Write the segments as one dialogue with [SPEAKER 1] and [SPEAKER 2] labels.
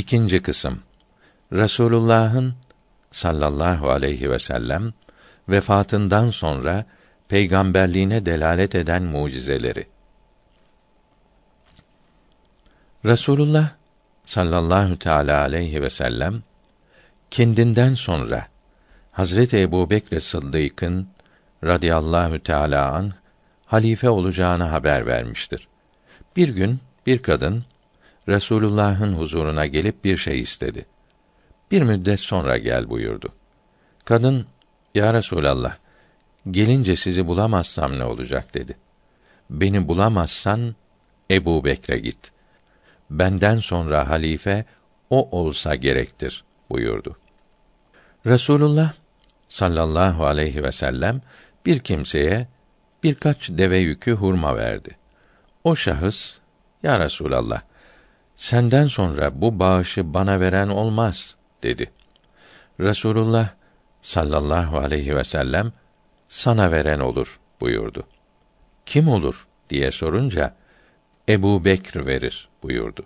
[SPEAKER 1] İkinci kısım Resulullah'ın sallallahu aleyhi ve sellem vefatından sonra peygamberliğine delalet eden mucizeleri. Resulullah sallallahu teala aleyhi ve sellem kendinden sonra Hazreti Ebubekr Sıddık'ın radıyallahu teala an halife olacağını haber vermiştir. Bir gün bir kadın Resulullah'ın huzuruna gelip bir şey istedi. Bir müddet sonra gel buyurdu. Kadın, Ya Resulallah, gelince sizi bulamazsam ne olacak dedi. Beni bulamazsan Ebu Bekre git. Benden sonra halife o olsa gerektir buyurdu. Resulullah sallallahu aleyhi ve sellem bir kimseye birkaç deve yükü hurma verdi. O şahıs, Ya Resulallah, senden sonra bu bağışı bana veren olmaz dedi. Resulullah sallallahu aleyhi ve sellem sana veren olur buyurdu. Kim olur diye sorunca Ebu Bekr verir buyurdu.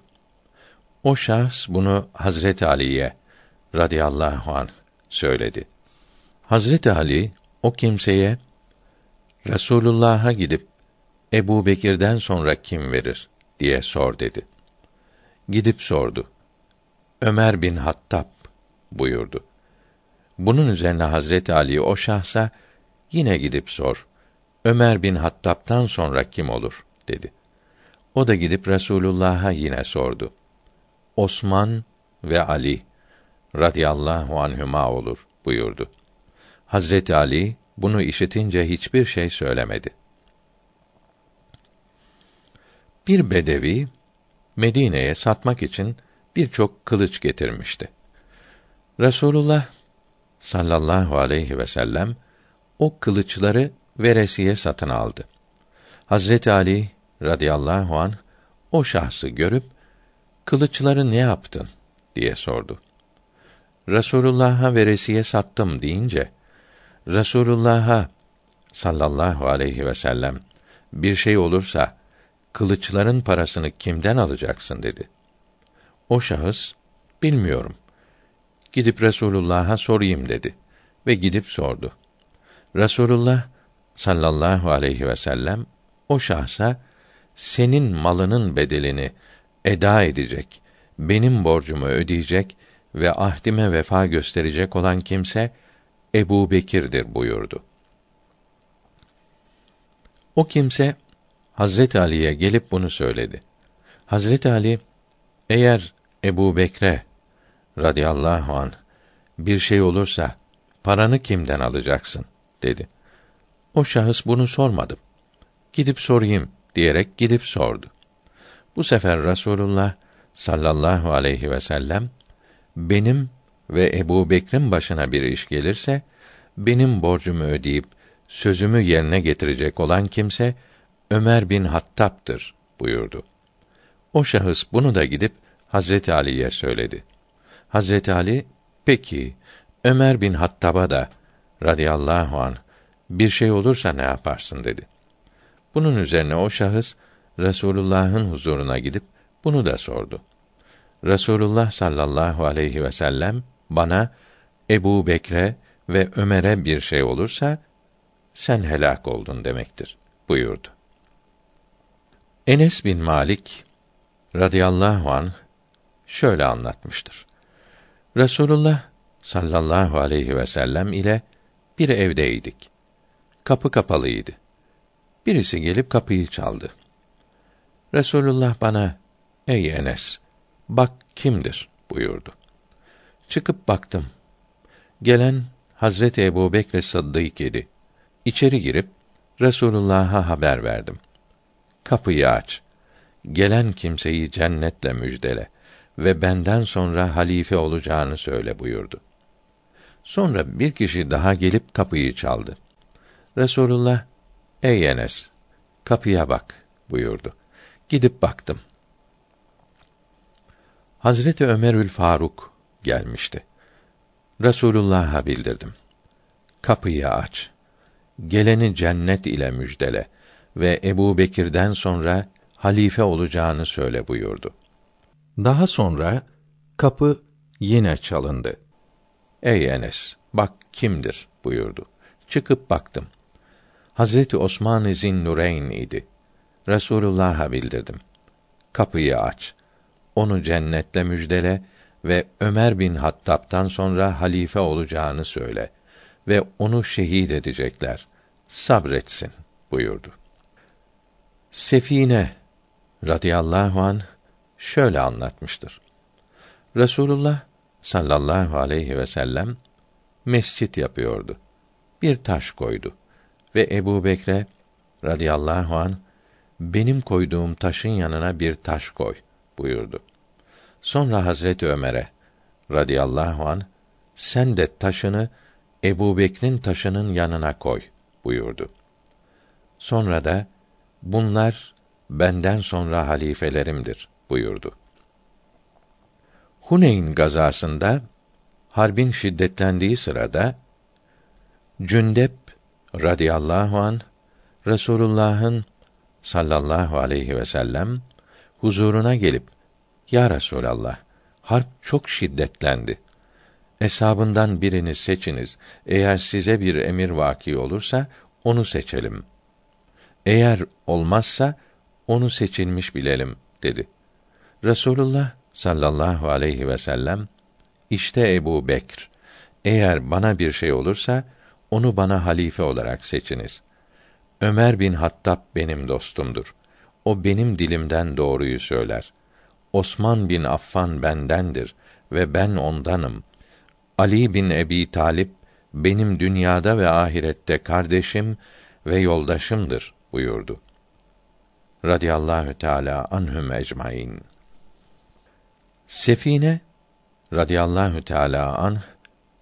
[SPEAKER 1] O şahs bunu Hazreti Ali'ye radıyallahu anh söyledi. Hazreti Ali o kimseye Resulullah'a gidip Ebu Bekir'den sonra kim verir diye sor dedi. Gidip sordu. Ömer bin Hattab buyurdu. Bunun üzerine Hazreti Ali o şahsa yine gidip sor. Ömer bin Hattab'tan sonra kim olur dedi. O da gidip Resulullah'a yine sordu. Osman ve Ali radıyallahu anhüma olur buyurdu. Hazreti Ali bunu işitince hiçbir şey söylemedi. Bir bedevi Medine'ye satmak için birçok kılıç getirmişti. Resulullah sallallahu aleyhi ve sellem o kılıçları veresiye satın aldı. Hazreti Ali radıyallahu an o şahsı görüp kılıçları ne yaptın diye sordu. Resulullah'a veresiye sattım deyince Resulullah'a sallallahu aleyhi ve sellem bir şey olursa kılıçların parasını kimden alacaksın dedi. O şahıs bilmiyorum. Gidip Resulullah'a sorayım dedi ve gidip sordu. Resulullah sallallahu aleyhi ve sellem o şahsa senin malının bedelini eda edecek, benim borcumu ödeyecek ve ahdime vefa gösterecek olan kimse Ebu Bekir'dir buyurdu. O kimse Hazret Ali'ye gelip bunu söyledi. Hazret Ali, eğer Ebu Bekre radıyallahu an bir şey olursa paranı kimden alacaksın dedi. O şahıs bunu sormadı. Gidip sorayım diyerek gidip sordu. Bu sefer Rasulullah sallallahu aleyhi ve sellem benim ve Ebu Bekr'in başına bir iş gelirse benim borcumu ödeyip sözümü yerine getirecek olan kimse Ömer bin Hattab'tır buyurdu. O şahıs bunu da gidip Hazreti Ali'ye söyledi. Hazreti Ali, peki Ömer bin Hattab'a da radıyallahu an bir şey olursa ne yaparsın dedi. Bunun üzerine o şahıs Resulullah'ın huzuruna gidip bunu da sordu. Resulullah sallallahu aleyhi ve sellem bana Ebu Bekre ve Ömer'e bir şey olursa sen helak oldun demektir buyurdu. Enes bin Malik radıyallahu an şöyle anlatmıştır. Resulullah sallallahu aleyhi ve sellem ile bir evdeydik. Kapı kapalıydı. Birisi gelip kapıyı çaldı. Resulullah bana, ey Enes, bak kimdir buyurdu. Çıkıp baktım. Gelen Hazreti Ebu Bekr Sıddık idi. İçeri girip Resulullah'a haber verdim. Kapıyı aç. Gelen kimseyi cennetle müjdele ve benden sonra halife olacağını söyle buyurdu. Sonra bir kişi daha gelip kapıyı çaldı. Resulullah, ey Enes, kapıya bak buyurdu. Gidip baktım. Hazreti Ömerül Faruk gelmişti. Resulullah'a bildirdim. Kapıyı aç. Geleni cennet ile müjdele ve Ebu Bekir'den sonra halife olacağını söyle buyurdu. Daha sonra Kapı yine çalındı. Ey Enes, bak kimdir buyurdu. Çıkıp baktım. Hazreti Osman Zinnureyn idi. Resulullah'a bildirdim. Kapıyı aç. Onu cennetle müjdele ve Ömer bin Hattab'tan sonra halife olacağını söyle ve onu şehit edecekler. Sabretsin buyurdu. Sefine radıyallahu an şöyle anlatmıştır. Resulullah sallallahu aleyhi ve sellem mescit yapıyordu. Bir taş koydu ve Ebu Bekre radıyallahu an benim koyduğum taşın yanına bir taş koy buyurdu. Sonra Hazreti Ömer'e radıyallahu an sen de taşını Ebu Bekr'in taşının yanına koy buyurdu. Sonra da bunlar benden sonra halifelerimdir buyurdu. Huneyn gazasında harbin şiddetlendiği sırada Cündep radıyallahu an Resulullah'ın sallallahu aleyhi ve sellem huzuruna gelip Ya Resulallah harp çok şiddetlendi. Eshabından birini seçiniz. Eğer size bir emir vaki olursa onu seçelim. Eğer olmazsa onu seçilmiş bilelim dedi. Resulullah sallallahu aleyhi ve sellem işte Ebu Bekr eğer bana bir şey olursa onu bana halife olarak seçiniz. Ömer bin Hattab benim dostumdur. O benim dilimden doğruyu söyler. Osman bin Affan bendendir ve ben ondanım. Ali bin Ebi Talip benim dünyada ve ahirette kardeşim ve yoldaşımdır buyurdu. Radiyallahu Teala anhum ecmaîn. Sefine radıyallahu teala an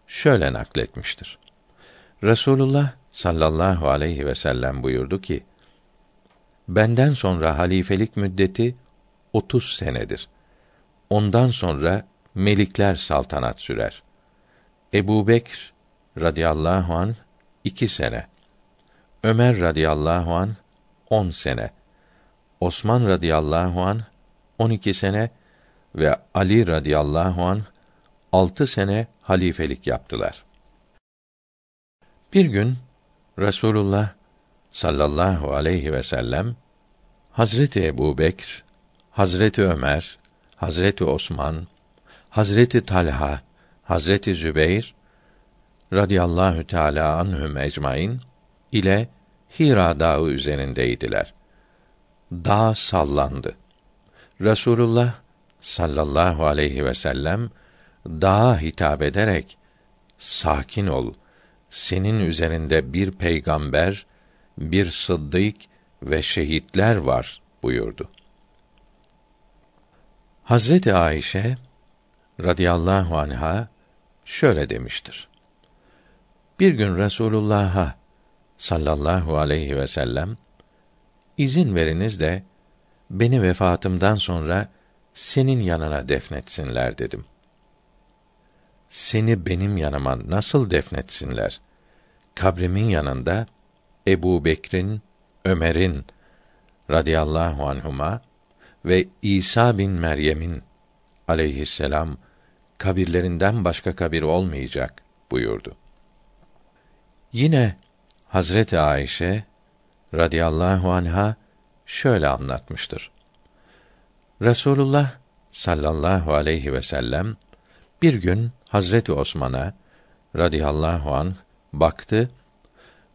[SPEAKER 1] şöyle nakletmiştir. Resulullah sallallahu aleyhi ve sellem buyurdu ki: Benden sonra halifelik müddeti 30 senedir. Ondan sonra melikler saltanat sürer. Ebu Bekr radıyallahu an iki sene. Ömer radıyallahu an on sene. Osman radıyallahu an on iki sene ve Ali radıyallahu an altı sene halifelik yaptılar. Bir gün Resulullah sallallahu aleyhi ve sellem Hazreti Ebu Bekr, Hazreti Ömer, Hazreti Osman, Hazreti Talha, Hazreti Zübeyr radıyallahu teala anhum ecmaîn ile Hira dağı üzerindeydiler. Dağ sallandı. Resulullah sallallahu aleyhi ve sellem dağa hitap ederek sakin ol. Senin üzerinde bir peygamber, bir sıddık ve şehitler var buyurdu. Hazreti Ayşe radıyallahu anha şöyle demiştir. Bir gün Resulullah'a sallallahu aleyhi ve sellem izin veriniz de beni vefatımdan sonra senin yanına defnetsinler dedim. Seni benim yanıma nasıl defnetsinler? Kabrimin yanında Ebu Bekr'in, Ömer'in radıyallahu anhuma ve İsa bin Meryem'in aleyhisselam kabirlerinden başka kabir olmayacak buyurdu. Yine Hazreti Ayşe radıyallahu anha şöyle anlatmıştır. Resulullah sallallahu aleyhi ve sellem bir gün Hazreti Osman'a radıyallahu an baktı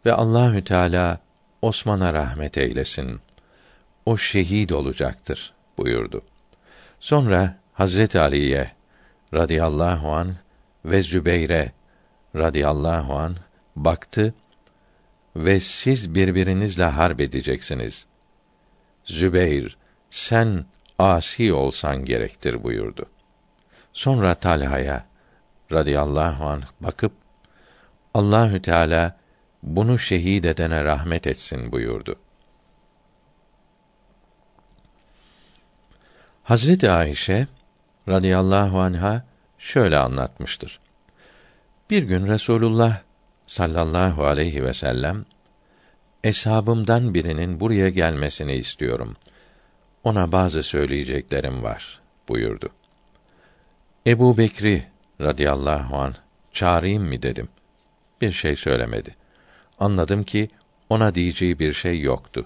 [SPEAKER 1] ve Allahü Teala Osman'a rahmet eylesin. O şehit olacaktır buyurdu. Sonra Hazreti Ali'ye radıyallahu an ve Zübeyre radıyallahu an baktı ve siz birbirinizle harp edeceksiniz. Zübeyr sen asi olsan gerektir buyurdu. Sonra Talha'ya radıyallahu anh bakıp Allahü Teala bunu şehit edene rahmet etsin buyurdu. Hazreti Ayşe radıyallahu anha şöyle anlatmıştır. Bir gün Resulullah sallallahu aleyhi ve sellem eshabımdan birinin buraya gelmesini istiyorum. Ona bazı söyleyeceklerim var buyurdu. Ebu Bekri radıyallahu an çağırayım mı dedim. Bir şey söylemedi. Anladım ki ona diyeceği bir şey yoktu.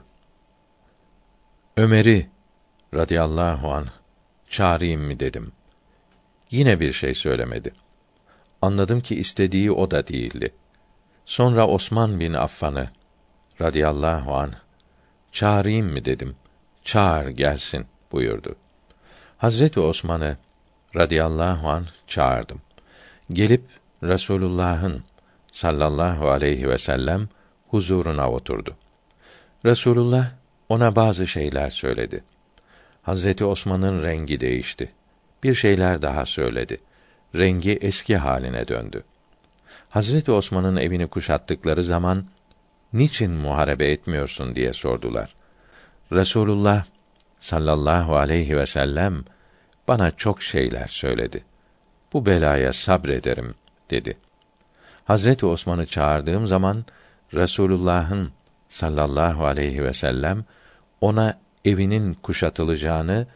[SPEAKER 1] Ömer'i radıyallahu an çağırayım mı dedim. Yine bir şey söylemedi. Anladım ki istediği o da değildi. Sonra Osman bin Affan'ı radıyallahu an çağırayım mı dedim. Çağır gelsin buyurdu. Hazreti Osman'ı radıyallahu an çağırdım. Gelip Resulullah'ın sallallahu aleyhi ve sellem huzuruna oturdu. Resulullah ona bazı şeyler söyledi. Hazreti Osman'ın rengi değişti. Bir şeyler daha söyledi. Rengi eski haline döndü. Hazreti Osman'ın evini kuşattıkları zaman niçin muharebe etmiyorsun diye sordular. Resulullah sallallahu aleyhi ve sellem bana çok şeyler söyledi. Bu belaya sabrederim dedi. Hazreti Osman'ı çağırdığım zaman Resulullah'ın sallallahu aleyhi ve sellem ona evinin kuşatılacağını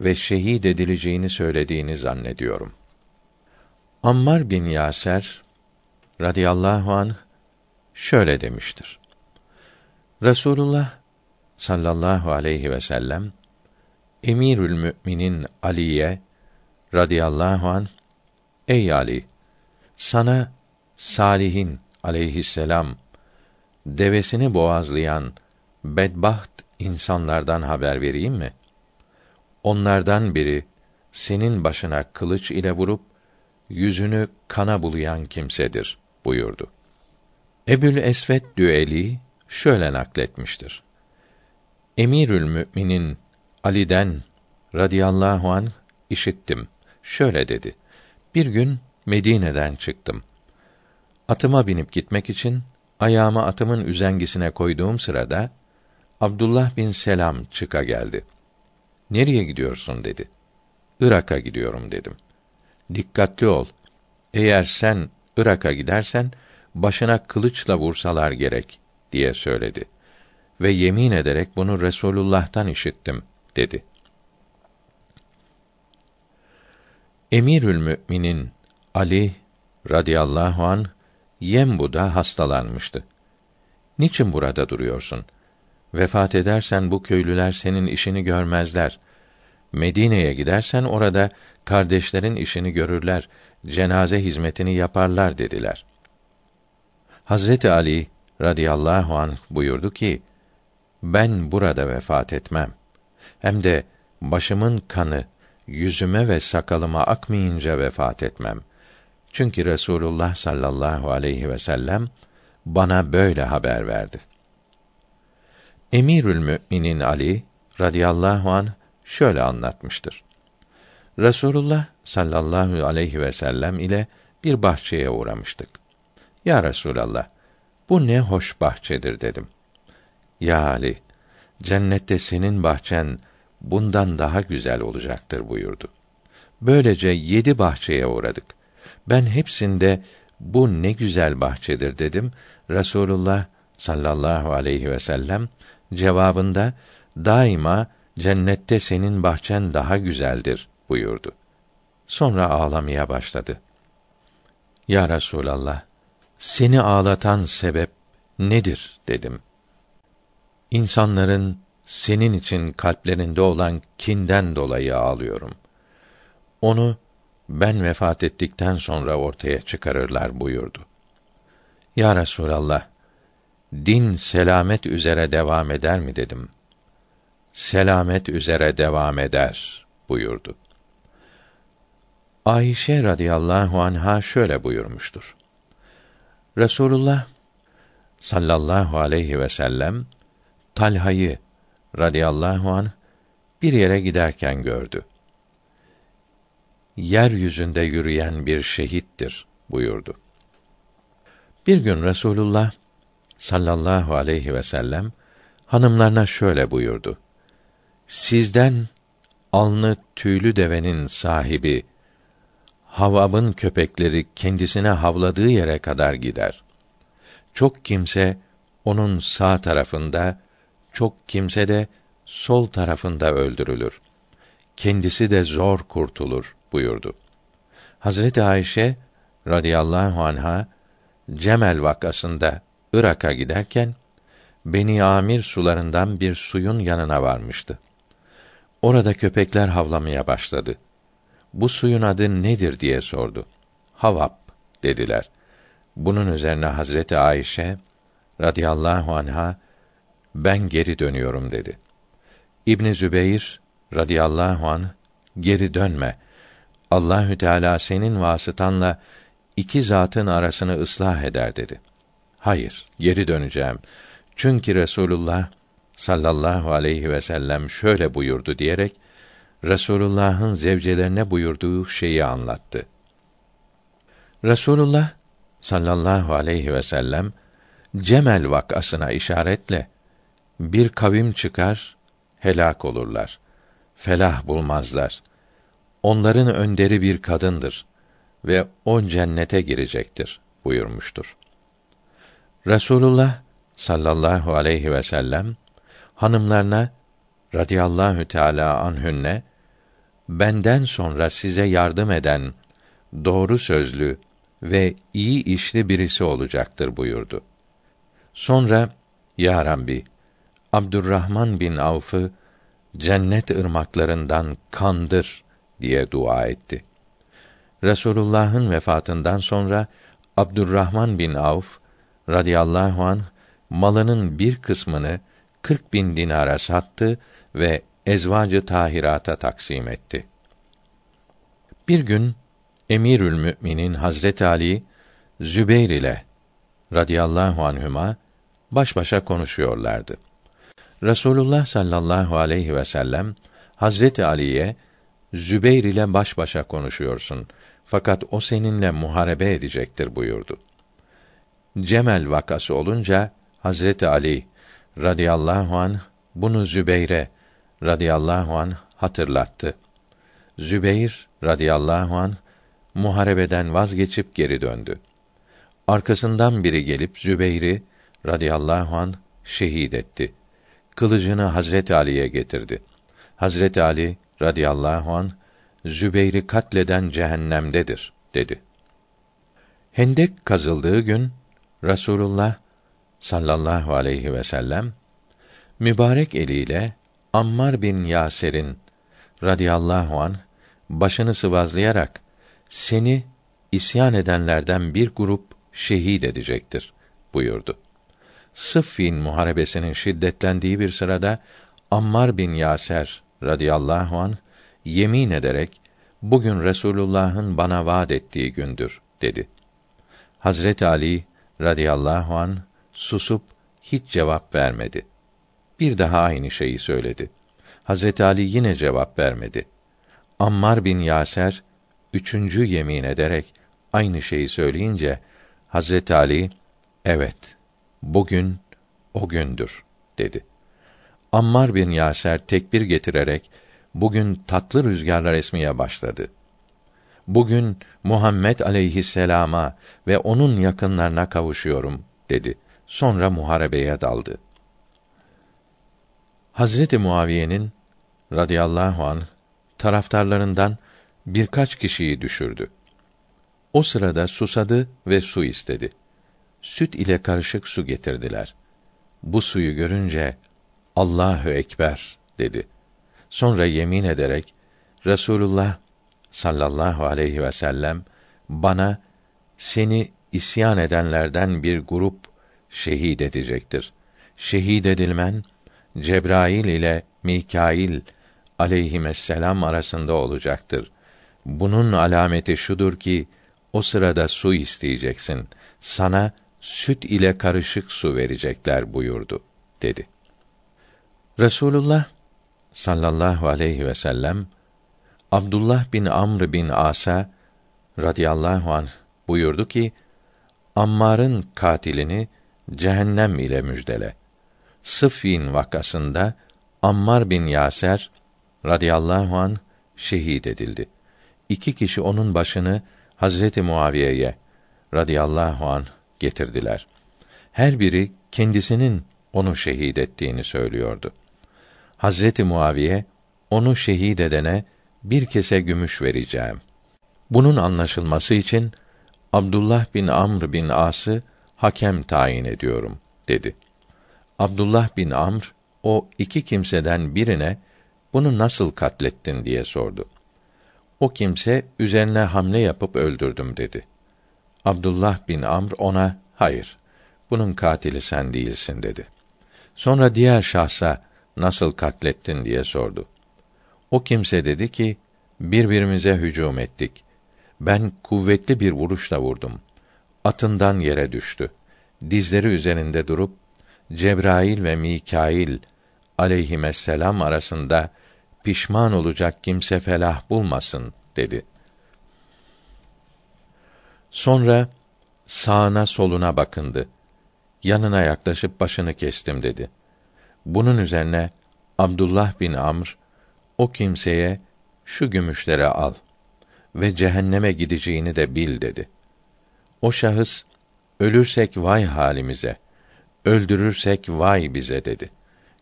[SPEAKER 1] ve şehit edileceğini söylediğini zannediyorum. Ammar bin Yaser radıyallahu an şöyle demiştir. Resulullah sallallahu aleyhi ve sellem Emirül Müminin Ali'ye radıyallahu an Ey Ali sana Salihin aleyhisselam devesini boğazlayan bedbaht insanlardan haber vereyim mi? Onlardan biri senin başına kılıç ile vurup yüzünü kana bulayan kimsedir buyurdu. Ebül Esved Düeli şöyle nakletmiştir. Emirül Müminin Ali'den radıyallahu an işittim. Şöyle dedi. Bir gün Medine'den çıktım. Atıma binip gitmek için ayağımı atımın üzengisine koyduğum sırada Abdullah bin Selam çıka geldi. Nereye gidiyorsun dedi. Irak'a gidiyorum dedim. Dikkatli ol. Eğer sen Irak'a gidersen başına kılıçla vursalar gerek diye söyledi. Ve yemin ederek bunu Resulullah'tan işittim dedi. Emirül Müminin Ali radıyallahu an Yembu'da hastalanmıştı. Niçin burada duruyorsun? Vefat edersen bu köylüler senin işini görmezler. Medine'ye gidersen orada kardeşlerin işini görürler, cenaze hizmetini yaparlar dediler. Hazreti Ali radıyallahu an buyurdu ki: Ben burada vefat etmem. Hem de başımın kanı yüzüme ve sakalıma akmayınca vefat etmem. Çünkü Resulullah sallallahu aleyhi ve sellem bana böyle haber verdi. Emirül Müminin Ali radıyallahu an şöyle anlatmıştır. Resulullah sallallahu aleyhi ve sellem ile bir bahçeye uğramıştık. Ya Resulallah, bu ne hoş bahçedir dedim. Ya Ali, cennette senin bahçen bundan daha güzel olacaktır buyurdu. Böylece yedi bahçeye uğradık. Ben hepsinde bu ne güzel bahçedir dedim. Resulullah sallallahu aleyhi ve sellem cevabında daima cennette senin bahçen daha güzeldir buyurdu. Sonra ağlamaya başladı. Ya Resulallah, seni ağlatan sebep nedir dedim. İnsanların senin için kalplerinde olan kinden dolayı ağlıyorum. Onu ben vefat ettikten sonra ortaya çıkarırlar buyurdu. Ya Resulallah, din selamet üzere devam eder mi dedim. Selamet üzere devam eder buyurdu. Ayşe radıyallahu anha şöyle buyurmuştur. Resulullah sallallahu aleyhi ve sellem Talha'yı radıyallahu an bir yere giderken gördü. Yeryüzünde yürüyen bir şehittir buyurdu. Bir gün Resulullah sallallahu aleyhi ve sellem hanımlarına şöyle buyurdu. Sizden alnı tüylü devenin sahibi Havab'ın köpekleri kendisine havladığı yere kadar gider. Çok kimse onun sağ tarafında, çok kimse de sol tarafında öldürülür. Kendisi de zor kurtulur buyurdu. Hazreti Ayşe radıyallahu anha Cemel vakasında Irak'a giderken Beni Amir sularından bir suyun yanına varmıştı. Orada köpekler havlamaya başladı. Bu suyun adı nedir diye sordu. Havap dediler. Bunun üzerine Hazreti Ayşe radıyallahu anha ben geri dönüyorum dedi. İbn Zübeyr radıyallahu an geri dönme. Allahü Teala senin vasıtanla iki zatın arasını ıslah eder dedi. Hayır, geri döneceğim. Çünkü Resulullah sallallahu aleyhi ve sellem şöyle buyurdu diyerek Resulullah'ın zevcelerine buyurduğu şeyi anlattı. Resulullah sallallahu aleyhi ve sellem Cemel vakasına işaretle bir kavim çıkar helak olurlar. Felah bulmazlar. Onların önderi bir kadındır ve o cennete girecektir buyurmuştur. Resulullah sallallahu aleyhi ve sellem hanımlarına radıyallahu teala anhünne benden sonra size yardım eden doğru sözlü ve iyi işli birisi olacaktır buyurdu. Sonra ya Rabbi Abdurrahman bin Avf'ı cennet ırmaklarından kandır diye dua etti. Resulullah'ın vefatından sonra Abdurrahman bin Avf radıyallahu an malının bir kısmını 40 bin dinara sattı ve ezvacı tahirata taksim etti. Bir gün Emirül Müminin Hazret Ali Zübeyr ile radıyallahu anhüma baş başa konuşuyorlardı. Resulullah sallallahu aleyhi ve sellem Hazreti Ali'ye Zübeyr ile baş başa konuşuyorsun. Fakat o seninle muharebe edecektir buyurdu. Cemel vakası olunca Hazreti Ali radıyallahu an bunu Zübeyre radıyallahu an hatırlattı. Zübeyr radıyallahu an muharebeden vazgeçip geri döndü. Arkasından biri gelip Zübeyr'i radıyallahu an şehit etti. Kılıcını Hazreti Ali'ye getirdi. Hazreti Ali radıyallahu an Zübeyr'i katleden cehennemdedir dedi. Hendek kazıldığı gün Rasulullah sallallahu aleyhi ve sellem mübarek eliyle Ammar bin Yaser'in radıyallahu an başını sıvazlayarak seni isyan edenlerden bir grup şehit edecektir buyurdu. Sıffin muharebesinin şiddetlendiği bir sırada Ammar bin Yaser radıyallahu an yemin ederek bugün Resulullah'ın bana vaad ettiği gündür dedi. Hazret Ali radıyallahu an susup hiç cevap vermedi. Bir daha aynı şeyi söyledi. Hazreti Ali yine cevap vermedi. Ammar bin Yaser üçüncü yemin ederek aynı şeyi söyleyince Hazreti Ali evet bugün o gündür dedi. Ammar bin Yaser tekbir getirerek bugün tatlı rüzgarlar esmeye başladı. Bugün Muhammed aleyhisselama ve onun yakınlarına kavuşuyorum dedi. Sonra muharebeye daldı. Hazreti Muaviye'nin radıyallahu an taraftarlarından birkaç kişiyi düşürdü. O sırada susadı ve su istedi. Süt ile karışık su getirdiler. Bu suyu görünce Allahu ekber dedi. Sonra yemin ederek Resulullah sallallahu aleyhi ve sellem bana seni isyan edenlerden bir grup şehit edecektir. Şehit edilmen Cebrail ile Mikail aleyhisselam arasında olacaktır. Bunun alameti şudur ki o sırada su isteyeceksin. Sana süt ile karışık su verecekler buyurdu dedi. Resulullah sallallahu aleyhi ve sellem Abdullah bin Amr bin Asa radıyallahu anh buyurdu ki Ammar'ın katilini cehennem ile müjdele. Sıffin vakasında Ammar bin Yaser radıyallahu an şehit edildi. İki kişi onun başını Hazreti Muaviye'ye radıyallahu an getirdiler. Her biri kendisinin onu şehit ettiğini söylüyordu. Hazreti Muaviye onu şehit edene bir kese gümüş vereceğim. Bunun anlaşılması için Abdullah bin Amr bin As'ı hakem tayin ediyorum dedi. Abdullah bin Amr o iki kimseden birine bunu nasıl katlettin diye sordu. O kimse üzerine hamle yapıp öldürdüm dedi. Abdullah bin Amr ona hayır bunun katili sen değilsin dedi. Sonra diğer şahsa nasıl katlettin diye sordu. O kimse dedi ki birbirimize hücum ettik. Ben kuvvetli bir vuruşla vurdum. Atından yere düştü. Dizleri üzerinde durup Cebrail ve Mikail aleyhisselam arasında pişman olacak kimse felah bulmasın dedi. Sonra sağına soluna bakındı. Yanına yaklaşıp başını kestim dedi. Bunun üzerine Abdullah bin Amr o kimseye şu gümüşleri al ve cehenneme gideceğini de bil dedi. O şahıs ölürsek vay halimize, öldürürsek vay bize dedi.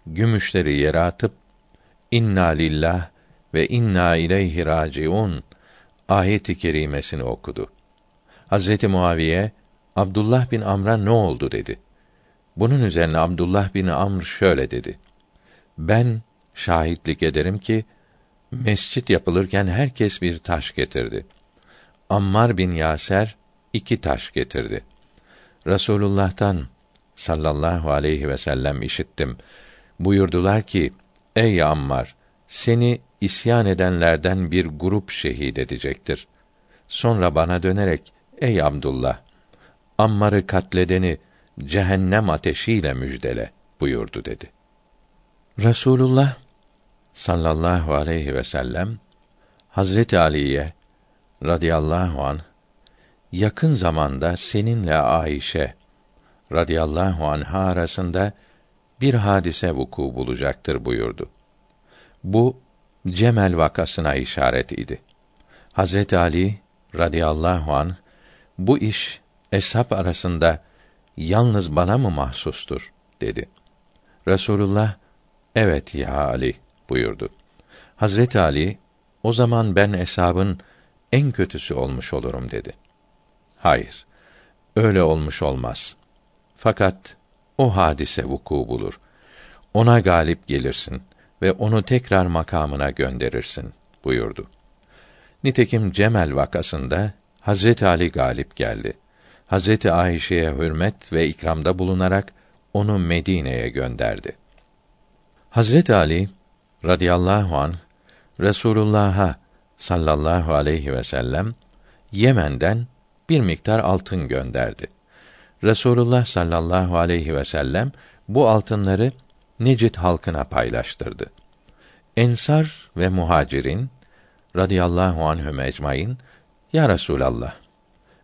[SPEAKER 1] Gümüşleri yere atıp İnna lillah ve inna ileyhi raciun ayet-i kerimesini okudu. Hazreti Muaviye Abdullah bin Amr'a ne oldu dedi. Bunun üzerine Abdullah bin Amr şöyle dedi. Ben şahitlik ederim ki mescit yapılırken herkes bir taş getirdi. Ammar bin Yaser iki taş getirdi. Resulullah'tan sallallahu aleyhi ve sellem işittim. Buyurdular ki: Ey Ammar, seni isyan edenlerden bir grup şehit edecektir. Sonra bana dönerek, ey Abdullah, Ammar'ı katledeni cehennem ateşiyle müjdele buyurdu dedi. Resulullah sallallahu aleyhi ve sellem Hazreti Ali'ye radıyallahu an yakın zamanda seninle Ayşe radıyallahu anha arasında bir hadise vuku bulacaktır buyurdu. Bu Cemel vakasına işaret idi. Hazret Ali radıyallahu an bu iş eshab arasında yalnız bana mı mahsustur dedi. Resulullah evet ya Ali buyurdu. Hazret Ali o zaman ben eshabın en kötüsü olmuş olurum dedi. Hayır. Öyle olmuş olmaz. Fakat o hadise vuku bulur. Ona galip gelirsin ve onu tekrar makamına gönderirsin buyurdu. Nitekim Cemel vakasında Hazret Ali galip geldi. Hazreti Ayşe'ye hürmet ve ikramda bulunarak onu Medine'ye gönderdi. Hazret Ali radıyallahu an Resulullah'a sallallahu aleyhi ve sellem Yemen'den bir miktar altın gönderdi. Resulullah sallallahu aleyhi ve sellem bu altınları Necid halkına paylaştırdı. Ensar ve muhacirin radıyallahu anhum ecmaîn ya Resulallah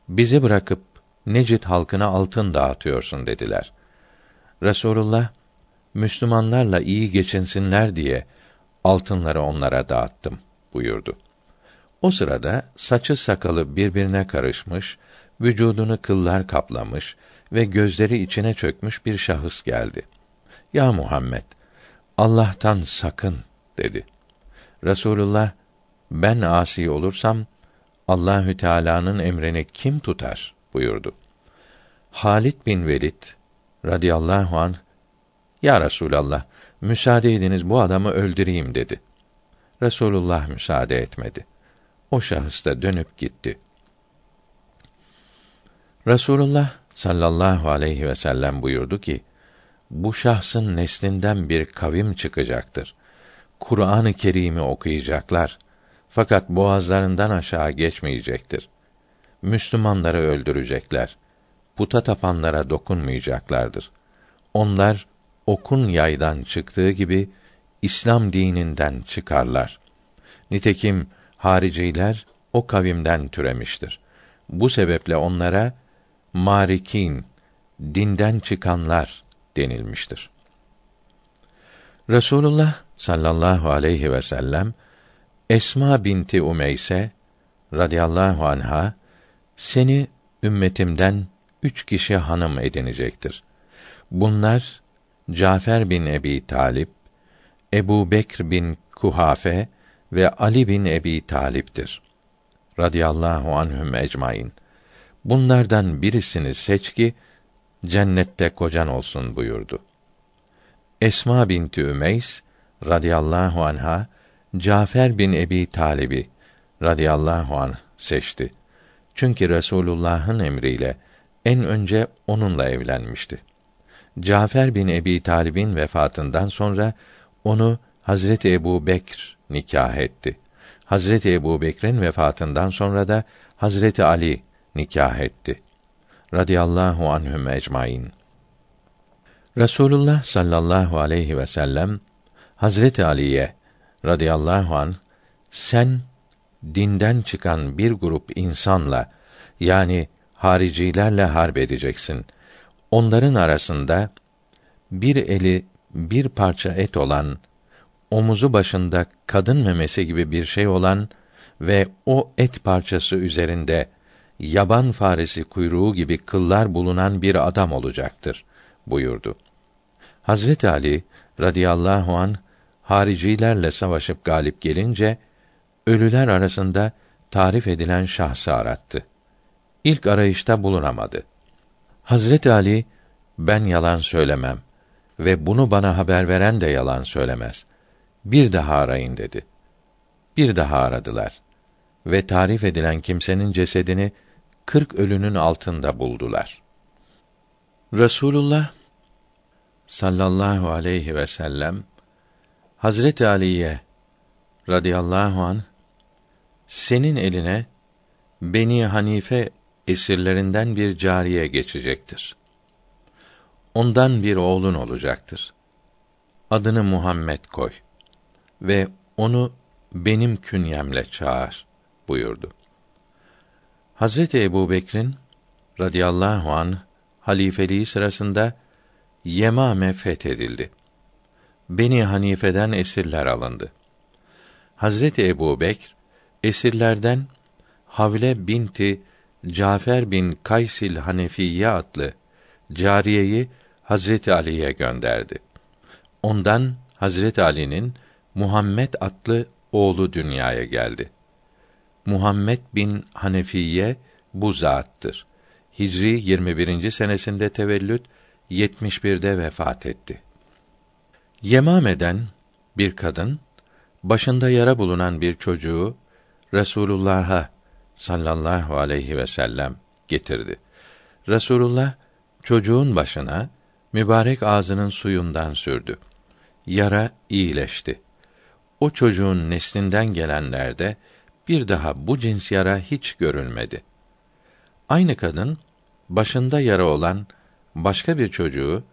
[SPEAKER 1] bizi bırakıp Necid halkına altın dağıtıyorsun dediler. Resulullah Müslümanlarla iyi geçinsinler diye altınları onlara dağıttım buyurdu. O sırada saçı sakalı birbirine karışmış, vücudunu kıllar kaplamış ve gözleri içine çökmüş bir şahıs geldi. Ya Muhammed, Allah'tan sakın dedi. Resulullah ben asi olursam Allahü Teala'nın emrini kim tutar buyurdu. Halit bin Velid radıyallahu an Ya Resulallah müsaade ediniz bu adamı öldüreyim dedi. Resulullah müsaade etmedi. O şahıs da dönüp gitti. Resulullah sallallahu aleyhi ve sellem buyurdu ki: Bu şahsın neslinden bir kavim çıkacaktır. Kur'an-ı Kerim'i okuyacaklar. Fakat boğazlarından aşağı geçmeyecektir. Müslümanları öldürecekler. Puta tapanlara dokunmayacaklardır. Onlar okun yaydan çıktığı gibi İslam dininden çıkarlar. Nitekim hariciler o kavimden türemiştir. Bu sebeple onlara marikin, dinden çıkanlar denilmiştir. Resulullah sallallahu aleyhi ve sellem Esma binti Umeyse radıyallahu anha seni ümmetimden üç kişi hanım edinecektir. Bunlar Cafer bin Ebi Talip, Ebu Bekr bin Kuhafe ve Ali bin Ebi Talip'tir. radıyallahu anhüm ecmaîn. Bunlardan birisini seç ki cennette kocan olsun buyurdu. Esma binti Ümeys radıyallahu anha Cafer bin Ebi Talib'i radıyallahu anh seçti. Çünkü Resulullah'ın emriyle en önce onunla evlenmişti. Cafer bin Ebi Talib'in vefatından sonra onu Hazreti Ebu Bekr nikah etti. Hazreti Ebu Bekr'in vefatından sonra da Hazreti Ali nikah etti. Radiyallahu anhum ecmaîn. Resulullah sallallahu aleyhi ve sellem Hazreti Ali'ye radıyallahu an sen dinden çıkan bir grup insanla yani haricilerle harp edeceksin. Onların arasında bir eli bir parça et olan, omuzu başında kadın memesi gibi bir şey olan ve o et parçası üzerinde yaban faresi kuyruğu gibi kıllar bulunan bir adam olacaktır buyurdu. Hazret Ali radıyallahu an haricilerle savaşıp galip gelince ölüler arasında tarif edilen şahsı arattı. İlk arayışta bulunamadı. Hazret Ali ben yalan söylemem ve bunu bana haber veren de yalan söylemez. Bir daha arayın dedi. Bir daha aradılar ve tarif edilen kimsenin cesedini kırk ölünün altında buldular. Resulullah sallallahu aleyhi ve sellem Hazreti Ali'ye radıyallahu an senin eline Beni Hanife esirlerinden bir cariye geçecektir. Ondan bir oğlun olacaktır. Adını Muhammed koy ve onu benim künyemle çağır buyurdu. Hazreti Ebu Bekir'in radıyallahu an halifeliği sırasında Yemame fethedildi. Beni Hanife'den esirler alındı. Hazreti Ebu Bekr esirlerden Havle binti Cafer bin Kaysil Hanefiye adlı cariyeyi Hazreti Ali'ye gönderdi. Ondan Hazreti Ali'nin Muhammed adlı oğlu dünyaya geldi. Muhammed bin Hanefiye bu zattır. Hicri 21. senesinde tevellüt 71'de vefat etti. Yemame'den bir kadın başında yara bulunan bir çocuğu Resulullah'a sallallahu aleyhi ve sellem getirdi. Resulullah çocuğun başına mübarek ağzının suyundan sürdü. Yara iyileşti. O çocuğun neslinden gelenlerde bir daha bu cins yara hiç görülmedi. Aynı kadın başında yara olan başka bir çocuğu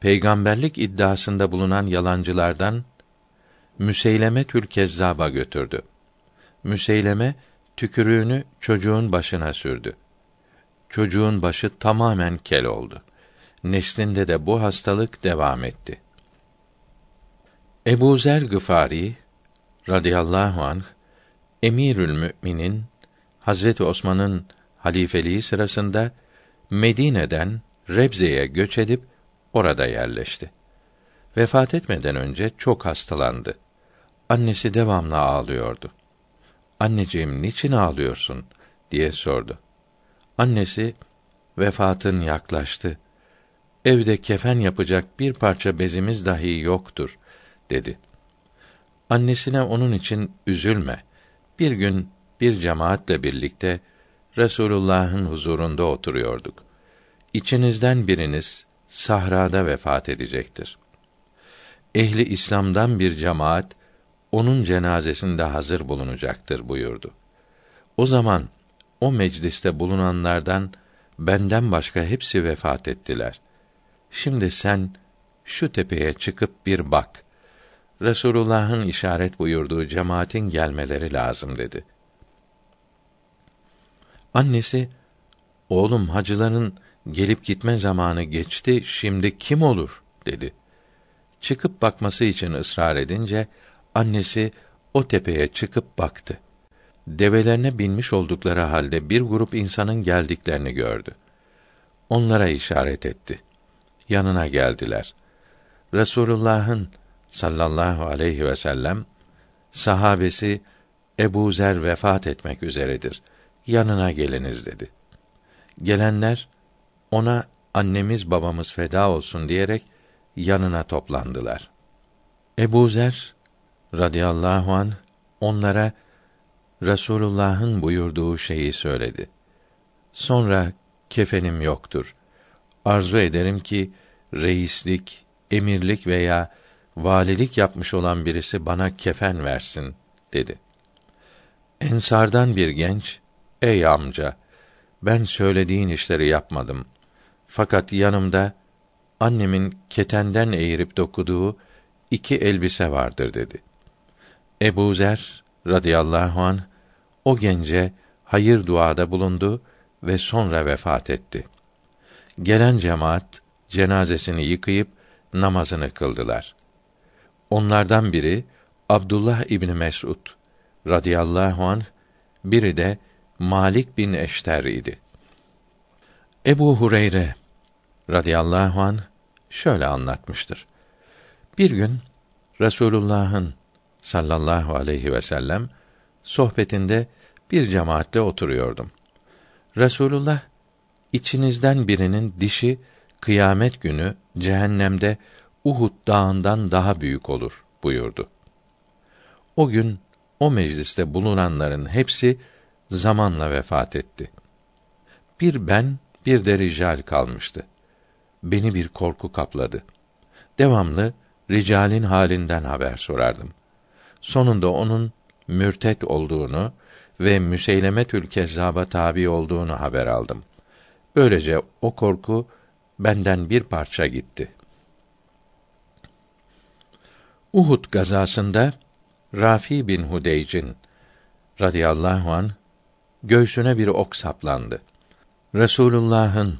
[SPEAKER 1] peygamberlik iddiasında bulunan yalancılardan Müseyleme Tül Kezzab'a götürdü. Müseyleme tükürüğünü çocuğun başına sürdü. Çocuğun başı tamamen kel oldu. Neslinde de bu hastalık devam etti. Ebu Zer Gıfari radıyallahu anh Emirül Müminin Hazreti Osman'ın halifeliği sırasında Medine'den Rebze'ye göç edip orada yerleşti. Vefat etmeden önce çok hastalandı. Annesi devamlı ağlıyordu. Anneciğim niçin ağlıyorsun diye sordu. Annesi vefatın yaklaştı. Evde kefen yapacak bir parça bezimiz dahi yoktur dedi. Annesine onun için üzülme. Bir gün bir cemaatle birlikte Resulullah'ın huzurunda oturuyorduk. İçinizden biriniz sahrada vefat edecektir. Ehli İslam'dan bir cemaat onun cenazesinde hazır bulunacaktır buyurdu. O zaman o mecliste bulunanlardan benden başka hepsi vefat ettiler. Şimdi sen şu tepeye çıkıp bir bak. Resulullah'ın işaret buyurduğu cemaatin gelmeleri lazım dedi. Annesi, oğlum hacıların gelip gitme zamanı geçti, şimdi kim olur? dedi. Çıkıp bakması için ısrar edince, annesi o tepeye çıkıp baktı. Develerine binmiş oldukları halde bir grup insanın geldiklerini gördü. Onlara işaret etti. Yanına geldiler. Resulullah'ın sallallahu aleyhi ve sellem sahabesi Ebu Zer vefat etmek üzeredir. Yanına geliniz dedi. Gelenler ona annemiz babamız feda olsun diyerek yanına toplandılar. Ebu Zer radıyallahu an onlara Resulullah'ın buyurduğu şeyi söyledi. Sonra kefenim yoktur. Arzu ederim ki reislik, emirlik veya valilik yapmış olan birisi bana kefen versin dedi. Ensardan bir genç, ey amca, ben söylediğin işleri yapmadım. Fakat yanımda annemin ketenden eğirip dokuduğu iki elbise vardır dedi. Ebu Zer radıyallahu an o gence hayır duada bulundu ve sonra vefat etti. Gelen cemaat cenazesini yıkayıp namazını kıldılar. Onlardan biri Abdullah İbni Mes'ud radıyallahu an biri de Malik bin Eşter idi. Ebu Hureyre radıyallahu an şöyle anlatmıştır. Bir gün Resulullah'ın sallallahu aleyhi ve sellem sohbetinde bir cemaatle oturuyordum. Resulullah içinizden birinin dişi kıyamet günü cehennemde Uhud dağından daha büyük olur buyurdu. O gün o mecliste bulunanların hepsi zamanla vefat etti. Bir ben, bir de rical kalmıştı. Beni bir korku kapladı. Devamlı ricalin halinden haber sorardım. Sonunda onun mürtet olduğunu ve Müseylemetül Kezzab'a tabi olduğunu haber aldım. Böylece o korku benden bir parça gitti. Uhud gazasında Rafi bin Hudeyc'in radıyallahu an göğsüne bir ok saplandı. Resulullah'ın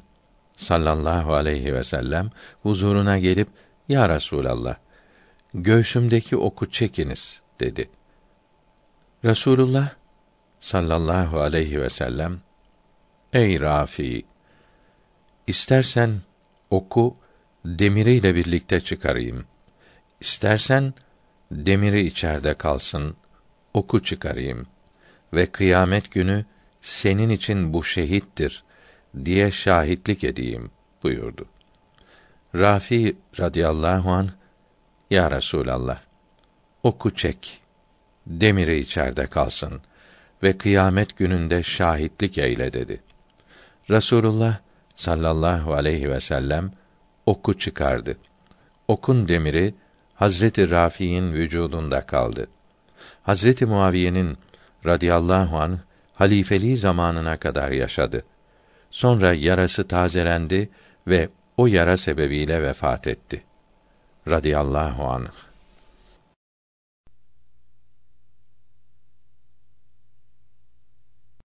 [SPEAKER 1] sallallahu aleyhi ve sellem huzuruna gelip ya Resulallah göğsümdeki oku çekiniz dedi. Resulullah sallallahu aleyhi ve sellem Ey Rafi istersen oku demiriyle birlikte çıkarayım. İstersen demiri içeride kalsın, oku çıkarayım ve kıyamet günü senin için bu şehittir diye şahitlik edeyim buyurdu. Rafi radıyallahu an Ya Resulallah oku çek demiri içeride kalsın ve kıyamet gününde şahitlik eyle dedi. Rasulullah sallallahu aleyhi ve sellem oku çıkardı. Okun demiri Hazreti Rafi'in vücudunda kaldı. Hazreti Muaviye'nin radıyallahu an halifeliği zamanına kadar yaşadı. Sonra yarası tazelendi ve o yara sebebiyle vefat etti. Radıyallahu anh.